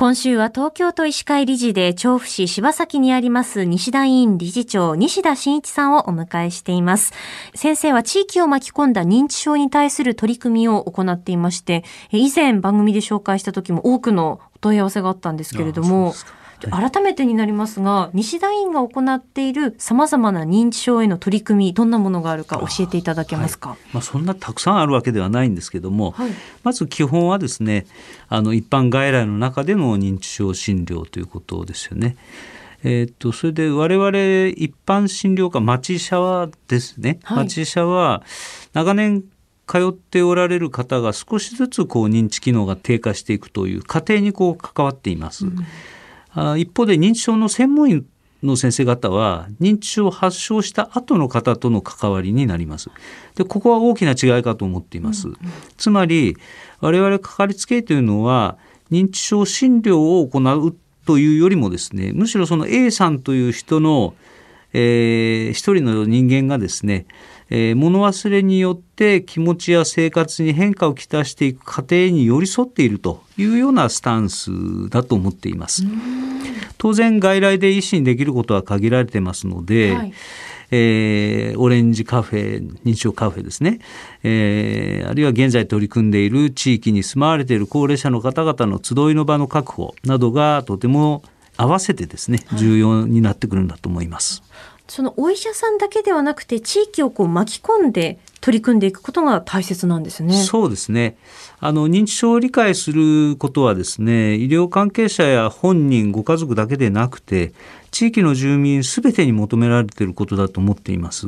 今週は東京都医師会理事で調布市柴崎にあります西田委員理事長西田真一さんをお迎えしています。先生は地域を巻き込んだ認知症に対する取り組みを行っていまして、以前番組で紹介した時も多くのお問い合わせがあったんですけれども、改めてになりますが、西田院が行っているさまざまな認知症への取り組み、どんなものがあるか教えていただけますか？はい、まあ、そんなたくさんあるわけではないんですけども、はい、まず基本はですね、あの一般外来の中での認知症診療ということですよね。えー、っとそれで我々一般診療科町医者はですね、はい、町医者は長年通っておられる方が少しずつこう認知機能が低下していくという過程にこう関わっています。うん一方で認知症の専門医の先生方は認知症を発症した後の方との関わりになります。でここは大きな違いかと思っています。うんうん、つまり我々かかりつけ医というのは認知症診療を行うというよりもですねむしろその A さんという人の、えー、一人の人間がですねえー、物忘れによって気持ちや生活に変化をきたしていく過程に寄り添っているというようなスタンスだと思っています。当然外来で医師にできることは限られてますので、はいえー、オレンジカフェ認知症カフェですね、えー、あるいは現在取り組んでいる地域に住まわれている高齢者の方々の集いの場の確保などがとても合わせてですね重要になってくるんだと思います。はいそのお医者さんだけではなくて地域をこう巻き込んで取り組んでいくことが大切なんですね。そうですね。あの認知症を理解することはですね、医療関係者や本人ご家族だけでなくて、地域の住民すべてに求められていることだと思っています。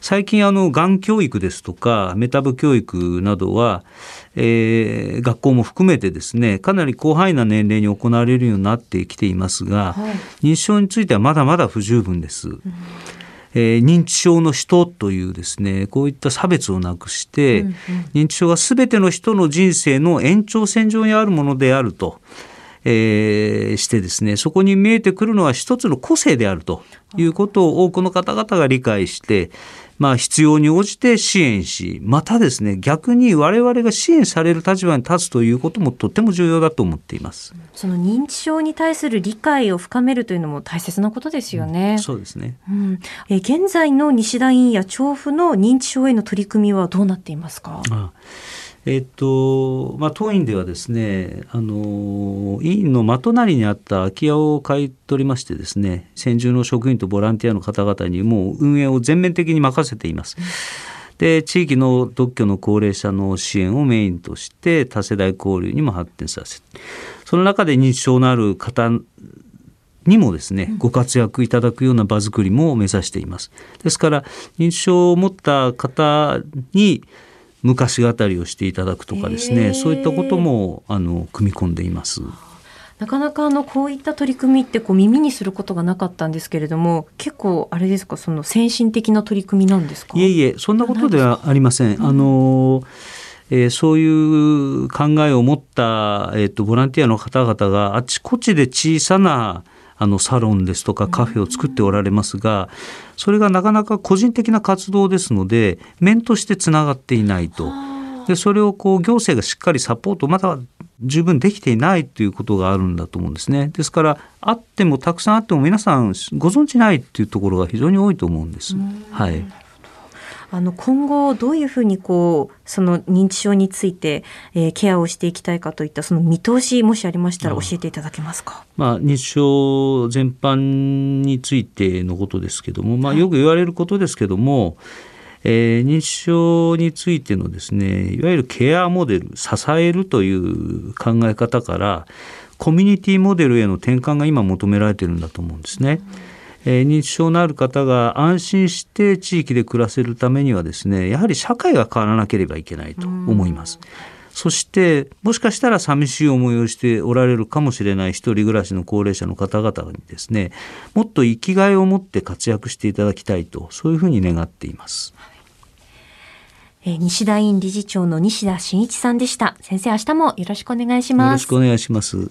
最近あのがん教育ですとかメタブ教育などは、えー、学校も含めてですね、かなり広範囲な年齢に行われるようになってきていますが、はい、認知症についてはまだまだ不十分です。うんえー、認知症の人というですねこういった差別をなくして、うんうん、認知症が全ての人の人生の延長線上にあるものであると。えー、してですねそこに見えてくるのは一つの個性であるということを多くの方々が理解してまあ、必要に応じて支援し、またですね、逆に我々が支援される立場に立つということもとても重要だと思っています。その認知症に対する理解を深めるというのも大切なことですよね。うん、そうですね。うん、え現在の西田院や調布の認知症への取り組みはどうなっていますか？ああえっとまあ、当院ではですねあの委員の真隣にあった空き家を買い取りましてですね先住の職員とボランティアの方々にもう運営を全面的に任せています。で地域の独居の高齢者の支援をメインとして多世代交流にも発展させその中で認知症のある方にもですね、ご活躍いただくような場づくりも目指しています。ですから認知症を持った方に昔語りをしていただくとかですねそういったこともあの組み込んでいます。なかなかあのこういった取り組みってこう耳にすることがなかったんですけれども結構あれですかその先進的な取り組みなんですか？いえいえそんなことではありません。あのえー、そういう考えを持った、えーとボランティアの方々があちこちで小さなあのサロンですとかカフェを作っておられますがそれがなかなか個人的な活動ですので面としてつながっていないと。でそれをこう行政がしっかりサポートまだ十分できていないということがあるんだと思うんですね。ですからあってもたくさんあっても皆さんご存じないっていうところが非常に多いと思うんです。はい。あの今後どういうふうにこうその認知症について、えー、ケアをしていきたいかといったその見通しもしありましたら教えていただけますか？まあ認知症全般についてのことですけども、まあよく言われることですけども。はいえー、認知症についてのですねいわゆるケアモデル支えるという考え方からコミュニティモデルへの転換が今求められているんだと思うんですね。うんえー、認知症のある方が安心して地域で暮らせるためにはですねやはり社会が変わらなければいけないと思います。そしてもしかしたら寂しい思いをしておられるかもしれない一人暮らしの高齢者の方々にですねもっと生きがいを持って活躍していただきたいとそういうふうに願っています。えー、西田院理事長の西田真一さんでした。先生明日もよろしくお願いします。よろしくお願いします。